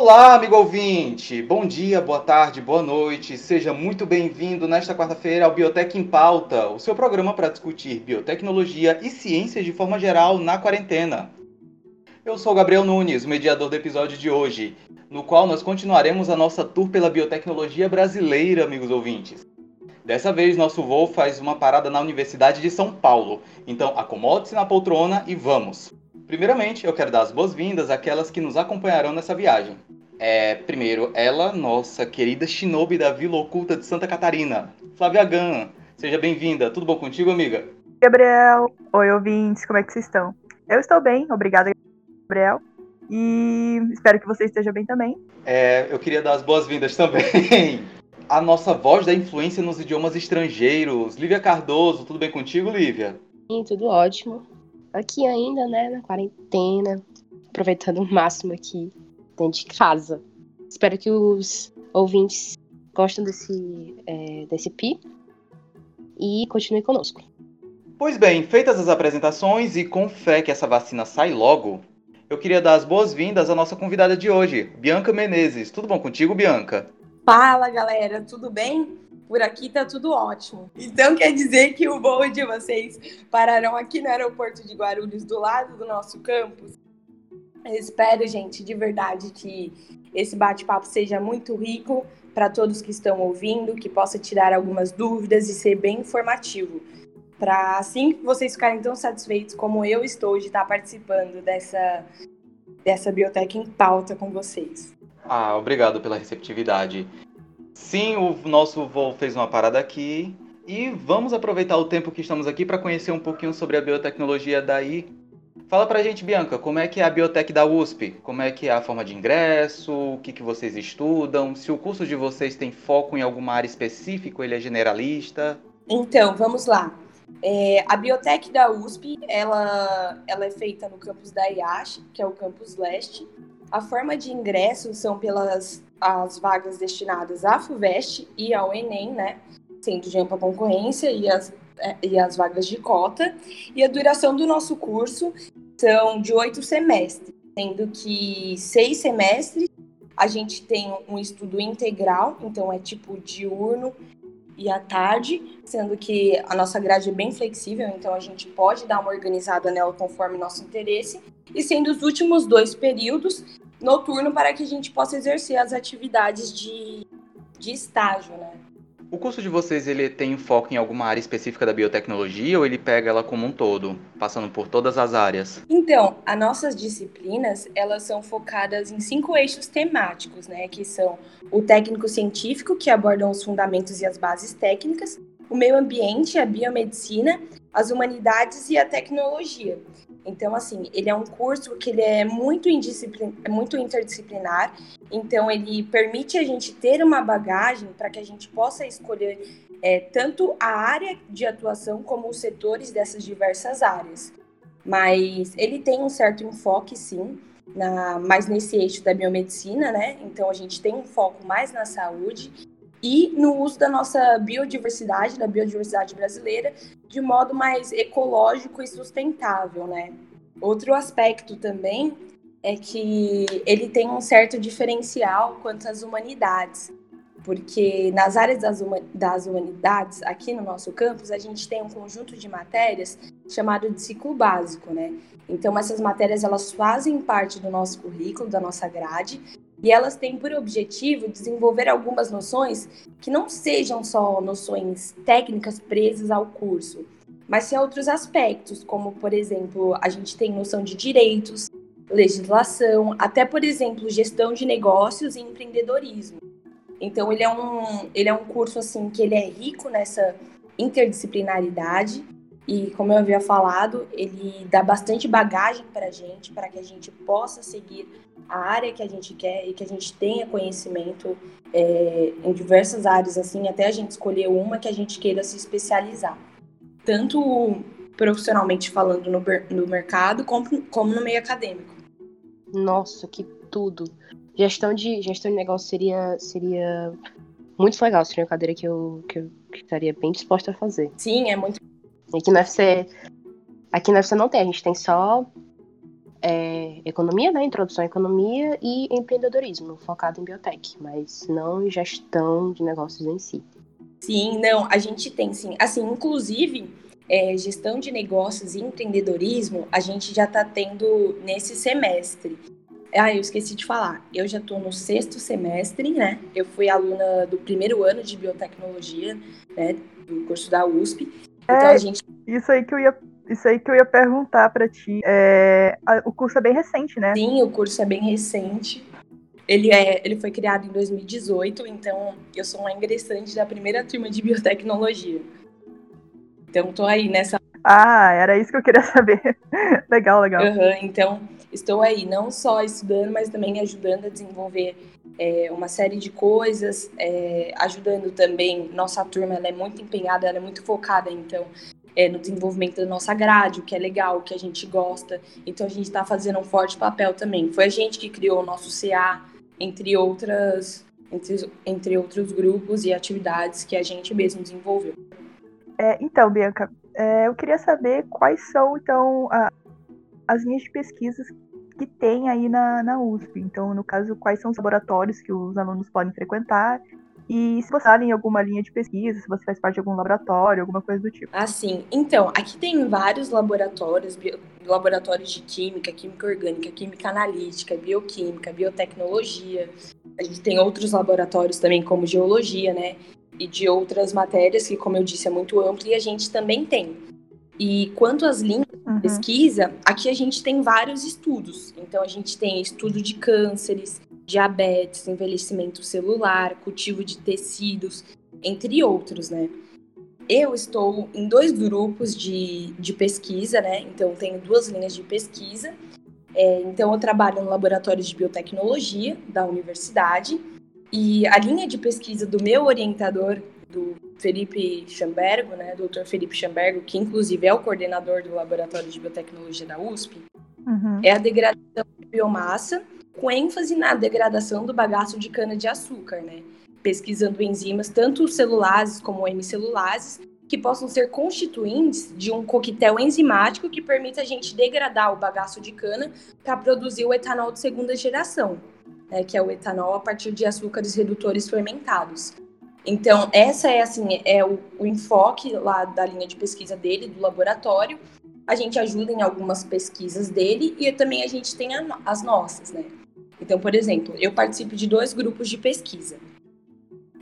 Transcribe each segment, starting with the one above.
Olá, amigo ouvinte! Bom dia, boa tarde, boa noite. Seja muito bem-vindo nesta quarta-feira ao Biotech em Pauta, o seu programa para discutir biotecnologia e ciências de forma geral na quarentena. Eu sou Gabriel Nunes, o mediador do episódio de hoje, no qual nós continuaremos a nossa tour pela biotecnologia brasileira, amigos ouvintes. Dessa vez, nosso voo faz uma parada na Universidade de São Paulo, então acomode-se na poltrona e vamos! Primeiramente, eu quero dar as boas-vindas àquelas que nos acompanharão nessa viagem. É, primeiro, ela, nossa querida Shinobi da Vila Oculta de Santa Catarina, Flávia Gan. Seja bem-vinda. Tudo bom contigo, amiga? Gabriel, oi ouvintes, como é que vocês estão? Eu estou bem, obrigada, Gabriel. E espero que você esteja bem também. É, eu queria dar as boas-vindas também. A nossa voz da influência nos idiomas estrangeiros. Lívia Cardoso, tudo bem contigo, Lívia? Sim, tudo ótimo aqui ainda, né, na quarentena, aproveitando o máximo aqui dentro de casa. Espero que os ouvintes gostem desse, é, desse pi e continuem conosco. Pois bem, feitas as apresentações e com fé que essa vacina sai logo, eu queria dar as boas-vindas à nossa convidada de hoje, Bianca Menezes. Tudo bom contigo, Bianca? Fala, galera, tudo bem? Por aqui tá tudo ótimo. Então quer dizer que o voo de vocês pararão aqui no aeroporto de Guarulhos, do lado do nosso campus? Eu espero, gente, de verdade que esse bate-papo seja muito rico para todos que estão ouvindo, que possa tirar algumas dúvidas e ser bem informativo. Para assim vocês ficarem tão satisfeitos como eu estou de estar participando dessa, dessa biblioteca em pauta com vocês. Ah, obrigado pela receptividade. Sim, o nosso voo fez uma parada aqui e vamos aproveitar o tempo que estamos aqui para conhecer um pouquinho sobre a biotecnologia daí. Fala pra gente, Bianca, como é que é a biotec da USP? Como é que é a forma de ingresso? O que, que vocês estudam? Se o curso de vocês tem foco em alguma área específica, ele é generalista? Então, vamos lá. É, a biotec da USP, ela, ela é feita no campus da IASH, que é o campus leste. A forma de ingresso são pelas as vagas destinadas à FUVEST e ao Enem, né? Sendo de ampla concorrência e as, é, e as vagas de cota. E a duração do nosso curso são de oito semestres, sendo que seis semestres a gente tem um estudo integral, então é tipo diurno e à tarde, sendo que a nossa grade é bem flexível, então a gente pode dar uma organizada nela conforme nosso interesse, e sendo os últimos dois períodos noturno para que a gente possa exercer as atividades de, de estágio, né? O curso de vocês ele tem foco em alguma área específica da biotecnologia ou ele pega ela como um todo, passando por todas as áreas? Então, as nossas disciplinas elas são focadas em cinco eixos temáticos, né, que são o técnico científico que abordam os fundamentos e as bases técnicas, o meio ambiente, a biomedicina, as humanidades e a tecnologia. Então, assim, ele é um curso que ele é muito, é muito interdisciplinar, então ele permite a gente ter uma bagagem para que a gente possa escolher é, tanto a área de atuação como os setores dessas diversas áreas. Mas ele tem um certo enfoque, sim, na, mais nesse eixo da biomedicina, né? Então a gente tem um foco mais na saúde e no uso da nossa biodiversidade, da biodiversidade brasileira, de modo mais ecológico e sustentável, né? Outro aspecto também é que ele tem um certo diferencial quanto às humanidades, porque nas áreas das, das humanidades, aqui no nosso campus, a gente tem um conjunto de matérias chamado de ciclo básico, né? Então essas matérias elas fazem parte do nosso currículo, da nossa grade, e elas têm por objetivo desenvolver algumas noções que não sejam só noções técnicas presas ao curso, mas sim outros aspectos, como, por exemplo, a gente tem noção de direitos, legislação, até, por exemplo, gestão de negócios e empreendedorismo. Então, ele é um, ele é um curso, assim, que ele é rico nessa interdisciplinaridade e, como eu havia falado, ele dá bastante bagagem para a gente, para que a gente possa seguir a área que a gente quer e que a gente tenha conhecimento é, em diversas áreas, assim, até a gente escolher uma que a gente queira se especializar. Tanto profissionalmente falando no, no mercado, como, como no meio acadêmico. Nossa, que tudo! Gestão de, gestão de negócio seria, seria muito legal, seria uma cadeira que eu, que eu estaria bem disposta a fazer. Sim, é muito Aqui no UFC, aqui no não tem, a gente tem só é, economia, né? Introdução à economia e empreendedorismo, focado em biotech, mas não gestão de negócios em si. Sim, não, a gente tem sim. Assim, inclusive, é, gestão de negócios e empreendedorismo, a gente já está tendo nesse semestre. Ah, eu esqueci de falar. Eu já estou no sexto semestre, né? Eu fui aluna do primeiro ano de biotecnologia, né? Do curso da USP. Então é, gente. Isso aí que eu ia isso aí que eu ia perguntar para ti. É, a, o curso é bem recente, né? Sim, o curso é bem recente. Ele, é, ele foi criado em 2018, então eu sou uma ingressante da primeira turma de biotecnologia. Então tô aí nessa. Ah, era isso que eu queria saber. legal, legal. Uhum, então estou aí não só estudando, mas também ajudando a desenvolver é, uma série de coisas, é, ajudando também. Nossa turma ela é muito empenhada, ela é muito focada, então é, no desenvolvimento da nossa grade, o que é legal, o que a gente gosta. Então a gente está fazendo um forte papel também. Foi a gente que criou o nosso CA, entre outras, entre, entre outros grupos e atividades que a gente mesmo desenvolveu. É, então, Bianca, é, eu queria saber quais são então a, as linhas de pesquisas que tem aí na, na USP. Então, no caso, quais são os laboratórios que os alunos podem frequentar e se você está em alguma linha de pesquisa, se você faz parte de algum laboratório, alguma coisa do tipo. Ah, sim. Então, aqui tem vários laboratórios, laboratórios de química, química orgânica, química analítica, bioquímica, biotecnologia. A gente tem outros laboratórios também, como geologia, né? E de outras matérias, que, como eu disse, é muito amplo, e a gente também tem. E quanto às linhas uhum. pesquisa, aqui a gente tem vários estudos. Então, a gente tem estudo de cânceres, diabetes, envelhecimento celular, cultivo de tecidos, entre outros, né? Eu estou em dois grupos de, de pesquisa, né? Então, tenho duas linhas de pesquisa. É, então, eu trabalho no laboratório de biotecnologia da universidade. E a linha de pesquisa do meu orientador, do Felipe Chambergo, né? Dr. Felipe Chambergo, que inclusive é o coordenador do laboratório de biotecnologia da USP, uhum. é a degradação de biomassa com ênfase na degradação do bagaço de cana-de-açúcar, né? Pesquisando enzimas, tanto celulases como hemicellulases, que possam ser constituintes de um coquetel enzimático que permita a gente degradar o bagaço de cana para produzir o etanol de segunda geração, né, que é o etanol a partir de açúcares redutores fermentados. Então, essa é assim, é o, o enfoque lá da linha de pesquisa dele, do laboratório. A gente ajuda em algumas pesquisas dele e também a gente tem a, as nossas, né? Então, por exemplo, eu participo de dois grupos de pesquisa.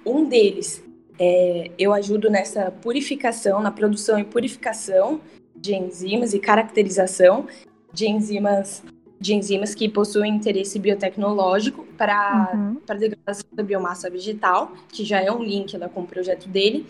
Um deles, é, eu ajudo nessa purificação, na produção e purificação de enzimas e caracterização de enzimas de enzimas que possuem interesse biotecnológico para uhum. a degradação da biomassa vegetal, que já é um link lá com o projeto dele,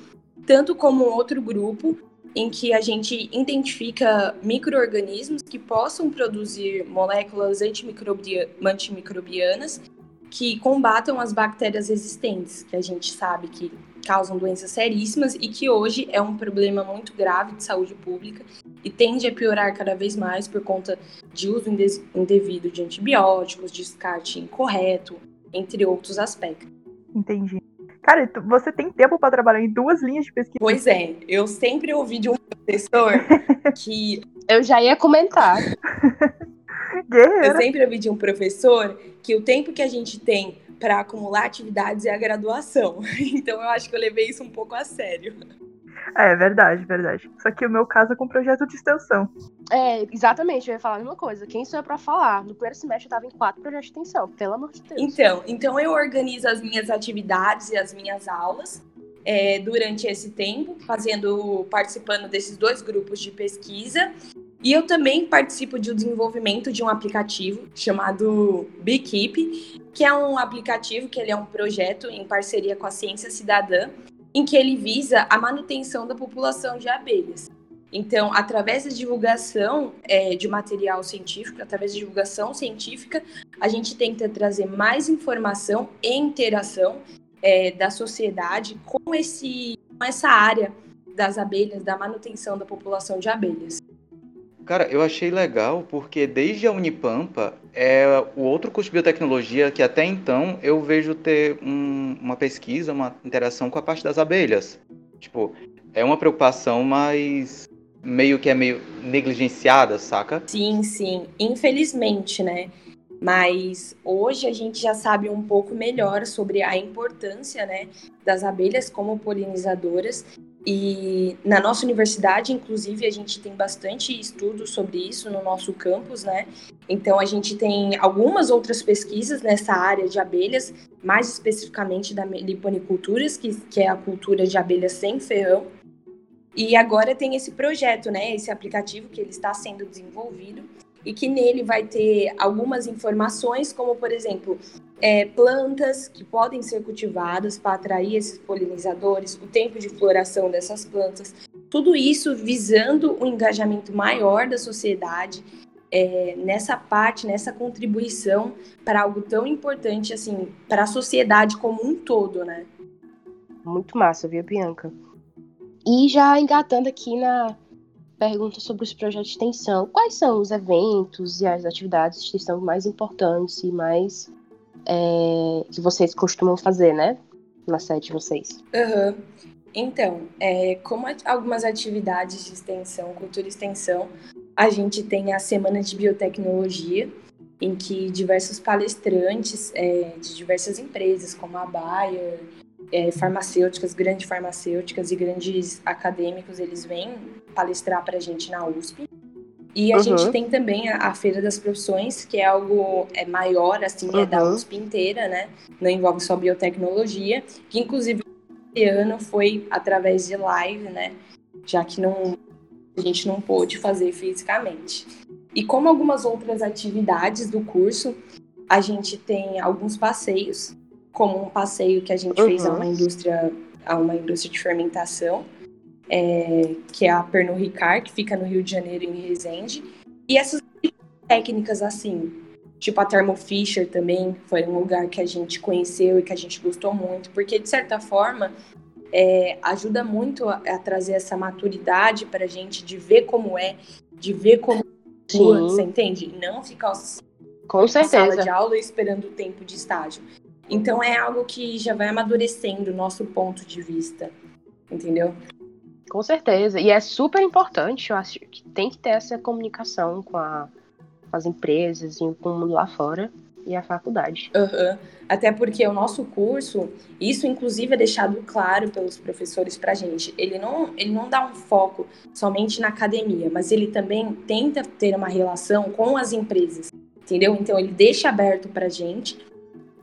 tanto como outro grupo em que a gente identifica micro-organismos que possam produzir moléculas antimicrobianas que combatam as bactérias existentes, que a gente sabe que causam doenças seríssimas e que hoje é um problema muito grave de saúde pública e tende a piorar cada vez mais por conta de uso indevido de antibióticos, descarte incorreto, entre outros aspectos. Entendi. Cara, você tem tempo para trabalhar em duas linhas de pesquisa? Pois é, eu sempre ouvi de um professor que. Eu já ia comentar. Guerreira. Eu sempre ouvi de um professor que o tempo que a gente tem para acumular atividades é a graduação. Então eu acho que eu levei isso um pouco a sério. É, verdade, verdade. Só que o meu caso é com projeto de extensão. É, exatamente, eu ia falar a mesma coisa. Quem sou eu pra falar? No primeiro semestre eu tava em quatro projetos de extensão, pelo amor de Deus. Então, então eu organizo as minhas atividades e as minhas aulas é, durante esse tempo, fazendo, participando desses dois grupos de pesquisa. E eu também participo de um desenvolvimento de um aplicativo chamado Beekeep, que é um aplicativo que ele é um projeto em parceria com a Ciência Cidadã, em que ele visa a manutenção da população de abelhas. Então, através da divulgação é, de material científico, através da divulgação científica, a gente tenta trazer mais informação e interação é, da sociedade com, esse, com essa área das abelhas, da manutenção da população de abelhas. Cara, eu achei legal porque desde a Unipampa é o outro curso de biotecnologia que até então eu vejo ter um, uma pesquisa, uma interação com a parte das abelhas. Tipo, é uma preocupação mais meio que é meio negligenciada, saca? Sim, sim. Infelizmente, né? Mas hoje a gente já sabe um pouco melhor sobre a importância né, das abelhas como polinizadoras. E na nossa universidade, inclusive, a gente tem bastante estudo sobre isso no nosso campus, né? Então a gente tem algumas outras pesquisas nessa área de abelhas, mais especificamente da liponiculturas, que, que é a cultura de abelhas sem ferrão. E agora tem esse projeto, né? Esse aplicativo que ele está sendo desenvolvido e que nele vai ter algumas informações, como por exemplo, é, plantas que podem ser cultivadas para atrair esses polinizadores, o tempo de floração dessas plantas, tudo isso visando um engajamento maior da sociedade é, nessa parte, nessa contribuição para algo tão importante assim para a sociedade como um todo, né? Muito massa, viu, Bianca? E já engatando aqui na pergunta sobre os projetos de extensão. Quais são os eventos e as atividades de extensão mais importantes e mais é, que vocês costumam fazer, né? Na sede de vocês. Uhum. Então, é, como algumas atividades de extensão, cultura e extensão, a gente tem a Semana de Biotecnologia, em que diversos palestrantes é, de diversas empresas, como a Bayer, é, farmacêuticas, grandes farmacêuticas e grandes acadêmicos, eles vêm palestrar para a gente na USP. E a uhum. gente tem também a, a, Feira das Profissões, que é algo é maior, assim, uhum. é da. USP inteira, né? Não envolve só biotecnologia, que inclusive esse ano foi através de live, né? Já que não, a gente não pôde fazer fisicamente. E como algumas outras atividades do curso, a gente tem alguns passeios como um passeio que a gente uhum. fez a uma uhum. indústria, a uma indústria de fermentação, é, que é a Pernod Ricard, que fica no Rio de Janeiro, em Resende. E essas técnicas assim, tipo a Thermo Fisher também, foi um lugar que a gente conheceu e que a gente gostou muito, porque de certa forma é, ajuda muito a, a, trazer essa maturidade para a gente de ver como é, de ver como atua, você entende? Não ficar com certeza. sala de aula esperando o tempo de estágio. Então é algo que já vai amadurecendo o nosso ponto de vista, entendeu? Com certeza. E é super importante, eu acho que tem que ter essa comunicação com, a, com as empresas e com o mundo lá fora e a faculdade. Uhum. Até porque o nosso curso, isso inclusive é deixado claro pelos professores pra gente. Ele não, ele não dá um foco somente na academia, mas ele também tenta ter uma relação com as empresas, entendeu? Então ele deixa aberto pra gente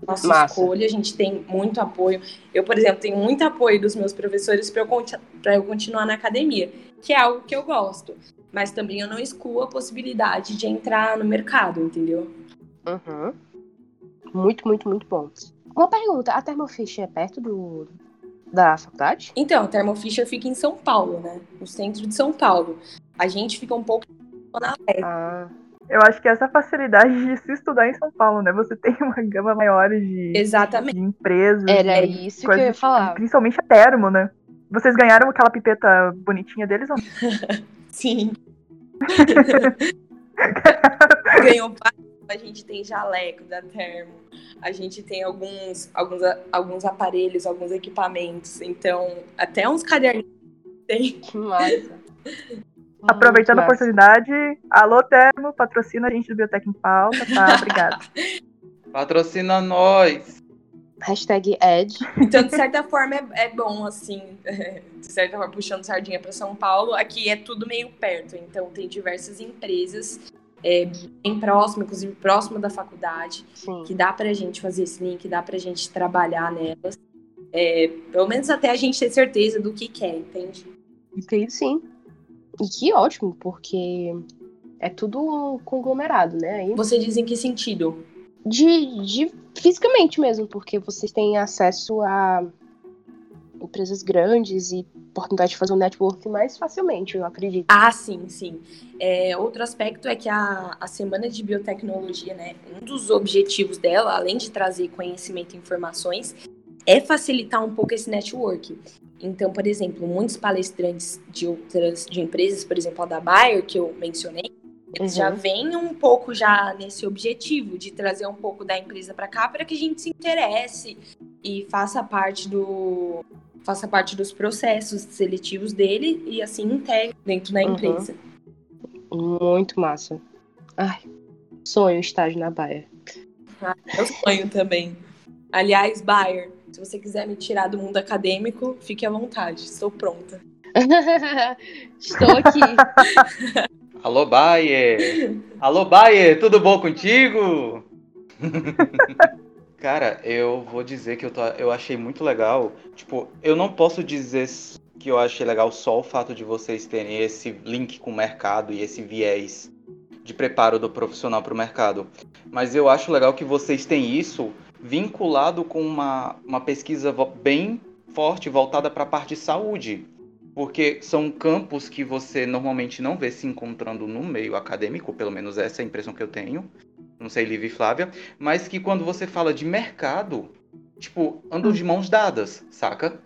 nossa Massa. escolha, a gente tem muito apoio. Eu, por exemplo, tenho muito apoio dos meus professores para eu, eu continuar na academia, que é algo que eu gosto. Mas também eu não excluo a possibilidade de entrar no mercado, entendeu? Uhum. Muito, muito, muito bom. Uma pergunta, a Thermo Fisher é perto do, da faculdade? Então, a Thermo Fisher fica em São Paulo, né? No centro de São Paulo. A gente fica um pouco na leste. Ah. Eu acho que essa facilidade de se estudar em São Paulo, né? Você tem uma gama maior de, Exatamente. de empresas. Era isso que eu ia falar. Principalmente a Termo, né? Vocês ganharam aquela pipeta bonitinha deles ou não? Sim. Ganhou a gente tem jaleco da Termo, a gente tem alguns, alguns, alguns aparelhos, alguns equipamentos, então até uns caderninhos tem. Que massa. Aproveitando a oportunidade, alô Termo, patrocina a gente do Biotech em Pauta, tá? Obrigada. patrocina nós. Hashtag Ed. Então, de certa forma, é, é bom, assim, de certa forma, puxando sardinha para São Paulo, aqui é tudo meio perto, então tem diversas empresas é, bem próximo, inclusive próximo da faculdade, Sim. que dá para a gente fazer esse link, dá para a gente trabalhar nelas, é, pelo menos até a gente ter certeza do que quer, entende? Entendo sim. E que ótimo, porque é tudo conglomerado, né? Aí... Você diz em que sentido? De, de fisicamente mesmo, porque vocês têm acesso a empresas grandes e oportunidade de fazer um network mais facilmente, eu acredito. Ah, sim, sim. É, outro aspecto é que a, a Semana de Biotecnologia, né, um dos objetivos dela, além de trazer conhecimento e informações, é facilitar um pouco esse network. Então, por exemplo, muitos palestrantes de outras de empresas, por exemplo, a da Bayer, que eu mencionei, eles uhum. já vêm um pouco já nesse objetivo de trazer um pouco da empresa para cá para que a gente se interesse e faça parte do, faça parte dos processos seletivos dele e assim integre dentro da Uhum. empresa. Muito massa. Ai, sonho estágio na Baia. Eu sonho também. Aliás, Bayer, você quiser me tirar do mundo acadêmico, fique à vontade, estou pronta. Estou aqui. Alô, Bayer! Alô, Bayer, tudo bom contigo? Cara, eu vou dizer que eu, tô, eu achei muito legal. Tipo, eu não posso dizer que eu achei legal só o fato de vocês terem esse link com o mercado e esse viés de preparo do profissional para o mercado. Mas eu acho legal que vocês têm isso vinculado com uma, uma pesquisa bem forte voltada para a parte de saúde. Porque são campos que você normalmente não vê se encontrando no meio acadêmico, pelo menos essa é a impressão que eu tenho. Não sei, Liv e Flávia. Mas que quando você fala de mercado, tipo, andam de mãos dadas, saca?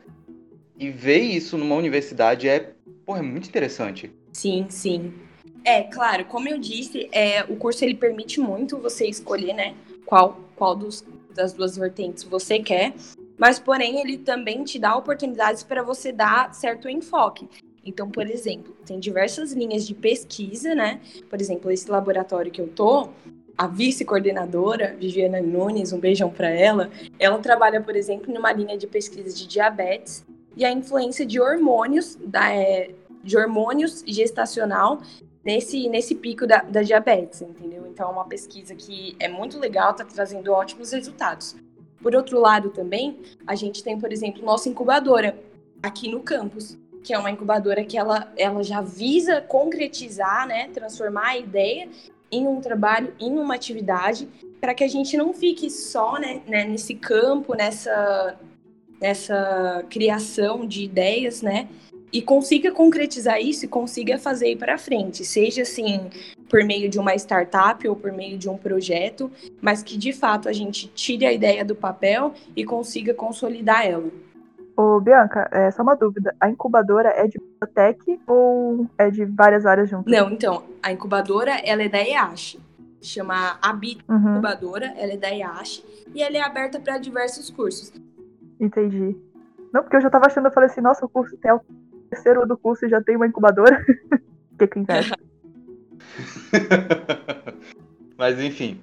E ver isso numa universidade é, porra, é muito interessante. Sim, sim. É, claro, como eu disse, é, o curso ele permite muito você escolher, né, qual, qual dos, das duas vertentes você quer, mas porém ele também te dá oportunidades para você dar certo enfoque. Então, por exemplo, tem diversas linhas de pesquisa, né? Por exemplo, esse laboratório que eu tô, a vice-coordenadora, Viviana Nunes, um beijão para ela, ela trabalha, por exemplo, numa linha de pesquisa de diabetes e a influência de hormônios, da, é, de hormônios gestacional nesse, nesse pico da, da diabetes, entendeu? Então, é uma pesquisa que é muito legal, está trazendo ótimos resultados. Por outro lado, também, a gente tem, por exemplo, nossa incubadora aqui no campus, que é uma incubadora que ela, ela já visa concretizar, né, transformar a ideia em um trabalho, em uma atividade, para que a gente não fique só né, né, nesse campo, nessa, nessa criação de ideias, né? E consiga concretizar isso e consiga fazer ir para frente, seja assim por meio de uma startup ou por meio de um projeto, mas que de fato a gente tire a ideia do papel e consiga consolidar ela. Ô, Bianca, é só uma dúvida. A incubadora é de biotech ou é de várias áreas juntas? Não, então, a incubadora ela é da EASH, chama Habit Uhum, Incubadora, ela é da EASH e ela é aberta para diversos cursos. entendi. Não, porque eu já tava achando, eu falei assim, nossa, o curso tem o terceiro do curso e já tem uma incubadora. que que inveja. Mas enfim.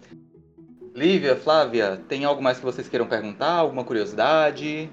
Lívia, Flávia, tem algo mais que vocês queiram perguntar? Alguma curiosidade?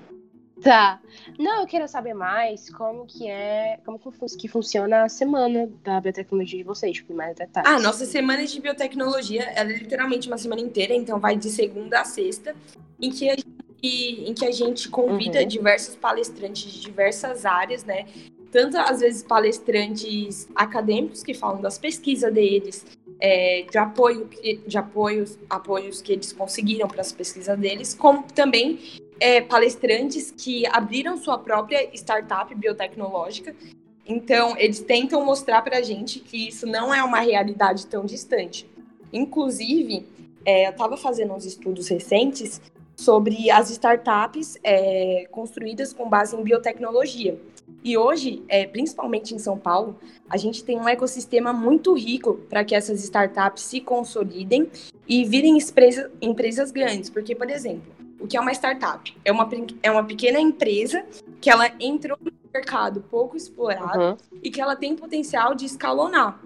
Tá. Não, eu quero saber mais como que é, como que, fun- que funciona a semana da biotecnologia de vocês, tipo, mais detalhes. Ah, nossa semana de biotecnologia, ela é literalmente uma semana inteira, então vai de segunda a sexta, em que a gente, em que a gente convida Uhum. diversos palestrantes de diversas áreas, né? Tanto às vezes palestrantes acadêmicos que falam das pesquisas deles, é, de apoio, que- de apoios, apoios que eles conseguiram para as pesquisas deles, como também é, palestrantes que abriram sua própria startup biotecnológica. Então, eles tentam mostrar para a gente que isso não é uma realidade tão distante. Inclusive, é, eu estava fazendo uns estudos recentes sobre as startups é, construídas com base em biotecnologia. E hoje, é, principalmente em São Paulo, a gente tem um ecossistema muito rico para que essas startups se consolidem e virem empresa, empresas grandes. Porque, por exemplo, o que é uma startup? É uma, é uma pequena empresa que ela entrou no mercado pouco explorado Uhum. e que ela tem potencial de escalonar.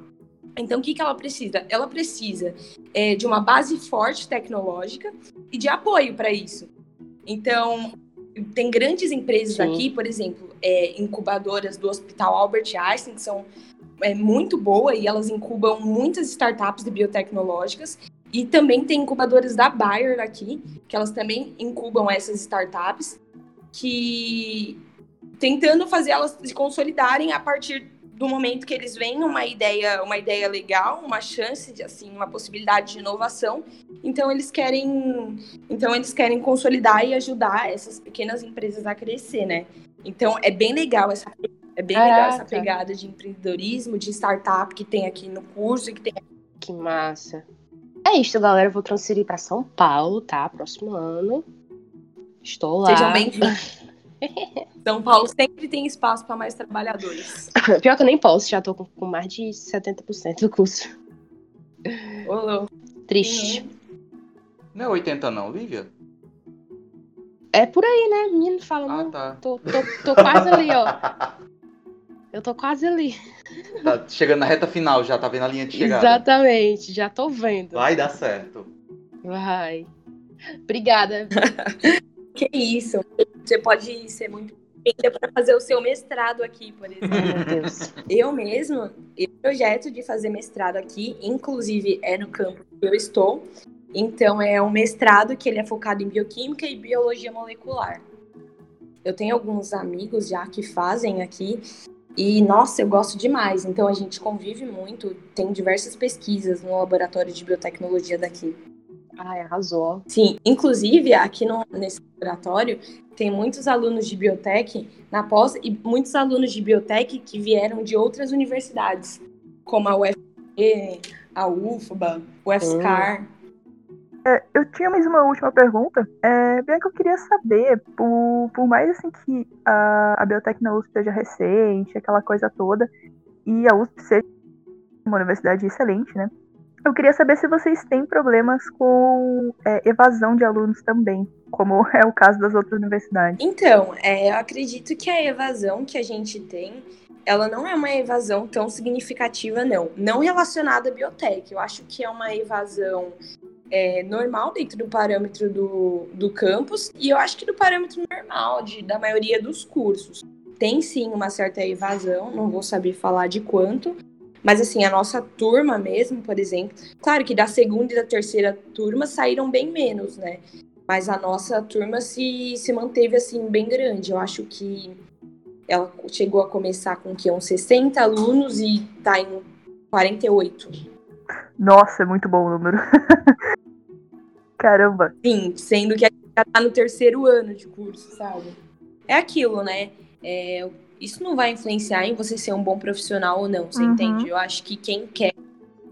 Então, o que, que ela precisa? Ela precisa é, de uma base forte tecnológica e de apoio para isso. Então, tem grandes empresas Sim. aqui, por exemplo, é, incubadoras do Hospital Albert Einstein, que são é, muito boas e elas incubam muitas startups de biotecnológicas. E também tem incubadoras da Bayer aqui, que elas também incubam essas startups, que tentando fazer elas se consolidarem a partir do momento que eles veem uma ideia, uma ideia legal, uma chance de assim, uma possibilidade de inovação. Então eles querem, então eles querem consolidar e ajudar essas pequenas empresas a crescer, né? Então é bem legal essa é bem legal essa Caraca. pegada de empreendedorismo, de startup que tem aqui no curso que tem Que massa. É isso, galera. Eu vou transferir pra São Paulo, tá? Próximo ano. Estou lá. Sejam bem-vindos. São Paulo sempre tem espaço para mais trabalhadores. Pior que eu nem posso, já tô com, com mais de 70% do curso. Ô, louco. Triste. Não é 80 não, Lívia? É por aí, né? Menino fala, Ah, não, tá. tô, tô, tô quase ali, ó. Eu tô quase ali. Tá chegando na reta final já, tá vendo a linha de chegada. Exatamente, já tô vendo. Vai dar certo. Vai. Obrigada. Que isso? Você pode ser muito bem-vinda para fazer o seu mestrado aqui, por exemplo. Meu Deus. Eu mesmo, eu projeto de fazer mestrado aqui, inclusive é no campo que eu estou. Então é um mestrado que ele é focado em bioquímica e biologia molecular. Eu tenho alguns amigos já que fazem aqui e nossa, eu gosto demais. Então a gente convive muito, tem diversas pesquisas no laboratório de biotecnologia daqui. Ai, arrasou. Sim, inclusive aqui no, nesse laboratório tem muitos alunos de biotech na pós e muitos alunos de biotech que vieram de outras universidades, como a UFG, a UFBA, o UFSCar. Eu tinha mais uma última pergunta. É, Bianca, eu queria saber, por, por mais assim que a, a biotec na USP seja recente, aquela coisa toda, e a USP seja uma universidade excelente, né? Eu queria saber se vocês têm problemas com é, evasão de alunos também, como é o caso das outras universidades. Então, é, eu acredito que a evasão que a gente tem, ela não é uma evasão tão significativa, não. Não relacionada à biotech. Eu acho que é uma evasão é, normal dentro do parâmetro do, do campus e eu acho que do parâmetro normal de, da maioria dos cursos. Tem sim uma certa evasão, não vou saber falar de quanto, mas assim, a nossa turma mesmo, por exemplo, claro que da segunda e da terceira turma saíram bem menos, né? Mas a nossa turma se, se manteve assim bem grande. Eu acho que ela chegou a começar com que uns 60 alunos e tá em 48. Nossa, é muito bom o número. Caramba. Sim, sendo que a gente já tá no terceiro ano de curso, sabe? É aquilo, né? É, isso não vai influenciar em você ser um bom profissional ou não, você Uhum. entende? Eu acho que quem quer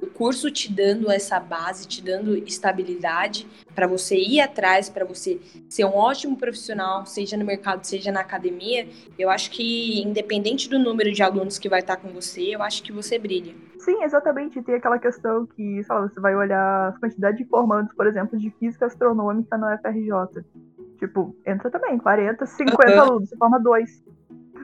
o curso te dando essa base, te dando estabilidade para você ir atrás, para você ser um ótimo profissional, seja no mercado, seja na academia, eu acho que independente do número de alunos que vai estar com você, eu acho que você brilha. Sim, exatamente. Tem aquela questão que, sei lá, você vai olhar a quantidade de formandos, por exemplo, de física astronômica na UFRJ. Tipo, entra também, 40, 50 Aham. alunos, você forma dois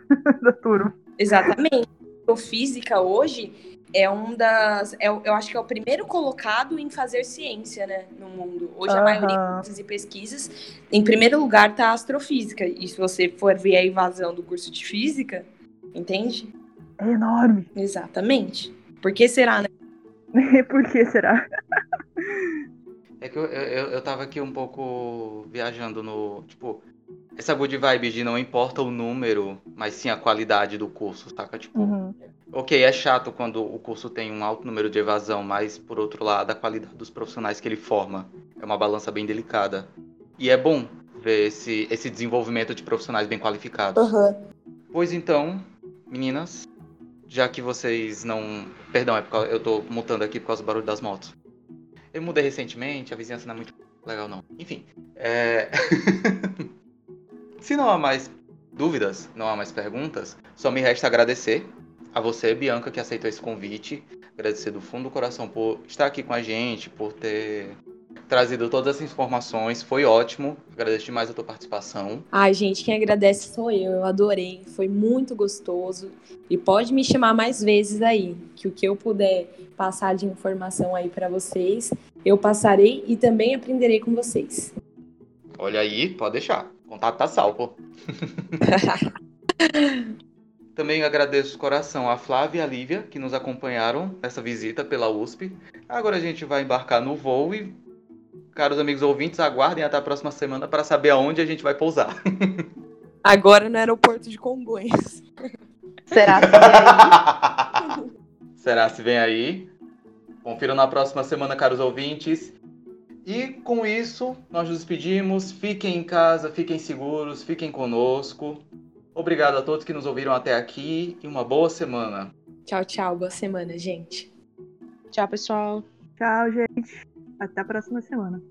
da turma. Exatamente. O física hoje é um das. É, eu acho que é o primeiro colocado em fazer ciência, né? No mundo. Hoje a Aham. maioria das pesquisas, em primeiro lugar, tá a astrofísica. E se você for ver a invasão do curso de física, entende? É enorme. Exatamente. Por que será, né? Por que será? É que eu, eu, eu tava aqui um pouco viajando no. Tipo, essa good vibe de não importa o número, mas sim a qualidade do curso, saca? Tipo, Uhum. ok, é chato quando o curso tem um alto número de evasão, mas por outro lado, a qualidade dos profissionais que ele forma é uma balança bem delicada. E é bom ver esse, esse desenvolvimento de profissionais bem qualificados. Pois então, meninas, já que vocês não. Perdão, é por causa... eu tô mutando aqui por causa do barulho das motos. Eu mudei recentemente, a vizinhança não é muito legal, não. Enfim. é, Se não há mais dúvidas, não há mais perguntas, só me resta agradecer a você, Bianca, que aceitou esse convite. Agradecer do fundo do coração por estar aqui com a gente, por ter trazido todas essas informações. Foi ótimo. Agradeço demais a tua participação. Ai, gente, quem agradece sou eu. Eu adorei. Foi muito gostoso. E pode me chamar mais vezes aí, que o que eu puder passar de informação aí para vocês, eu passarei e também aprenderei com vocês. Olha aí, pode deixar. O contato tá salvo. Também agradeço de coração a Flávia e a Lívia, que nos acompanharam nessa visita pela USP. Agora a gente vai embarcar no voo e, caros amigos ouvintes, aguardem até a próxima semana para saber aonde a gente vai pousar. Agora no aeroporto de Congonhas. Será que é Será se vem aí? Confiram na próxima semana, caros ouvintes. E com isso, nós nos despedimos. Fiquem em casa, fiquem seguros, fiquem conosco. Obrigado a todos que nos ouviram até aqui e uma boa semana. Tchau, tchau. Boa semana, gente. Tchau, pessoal. Tchau, gente. Até a próxima semana.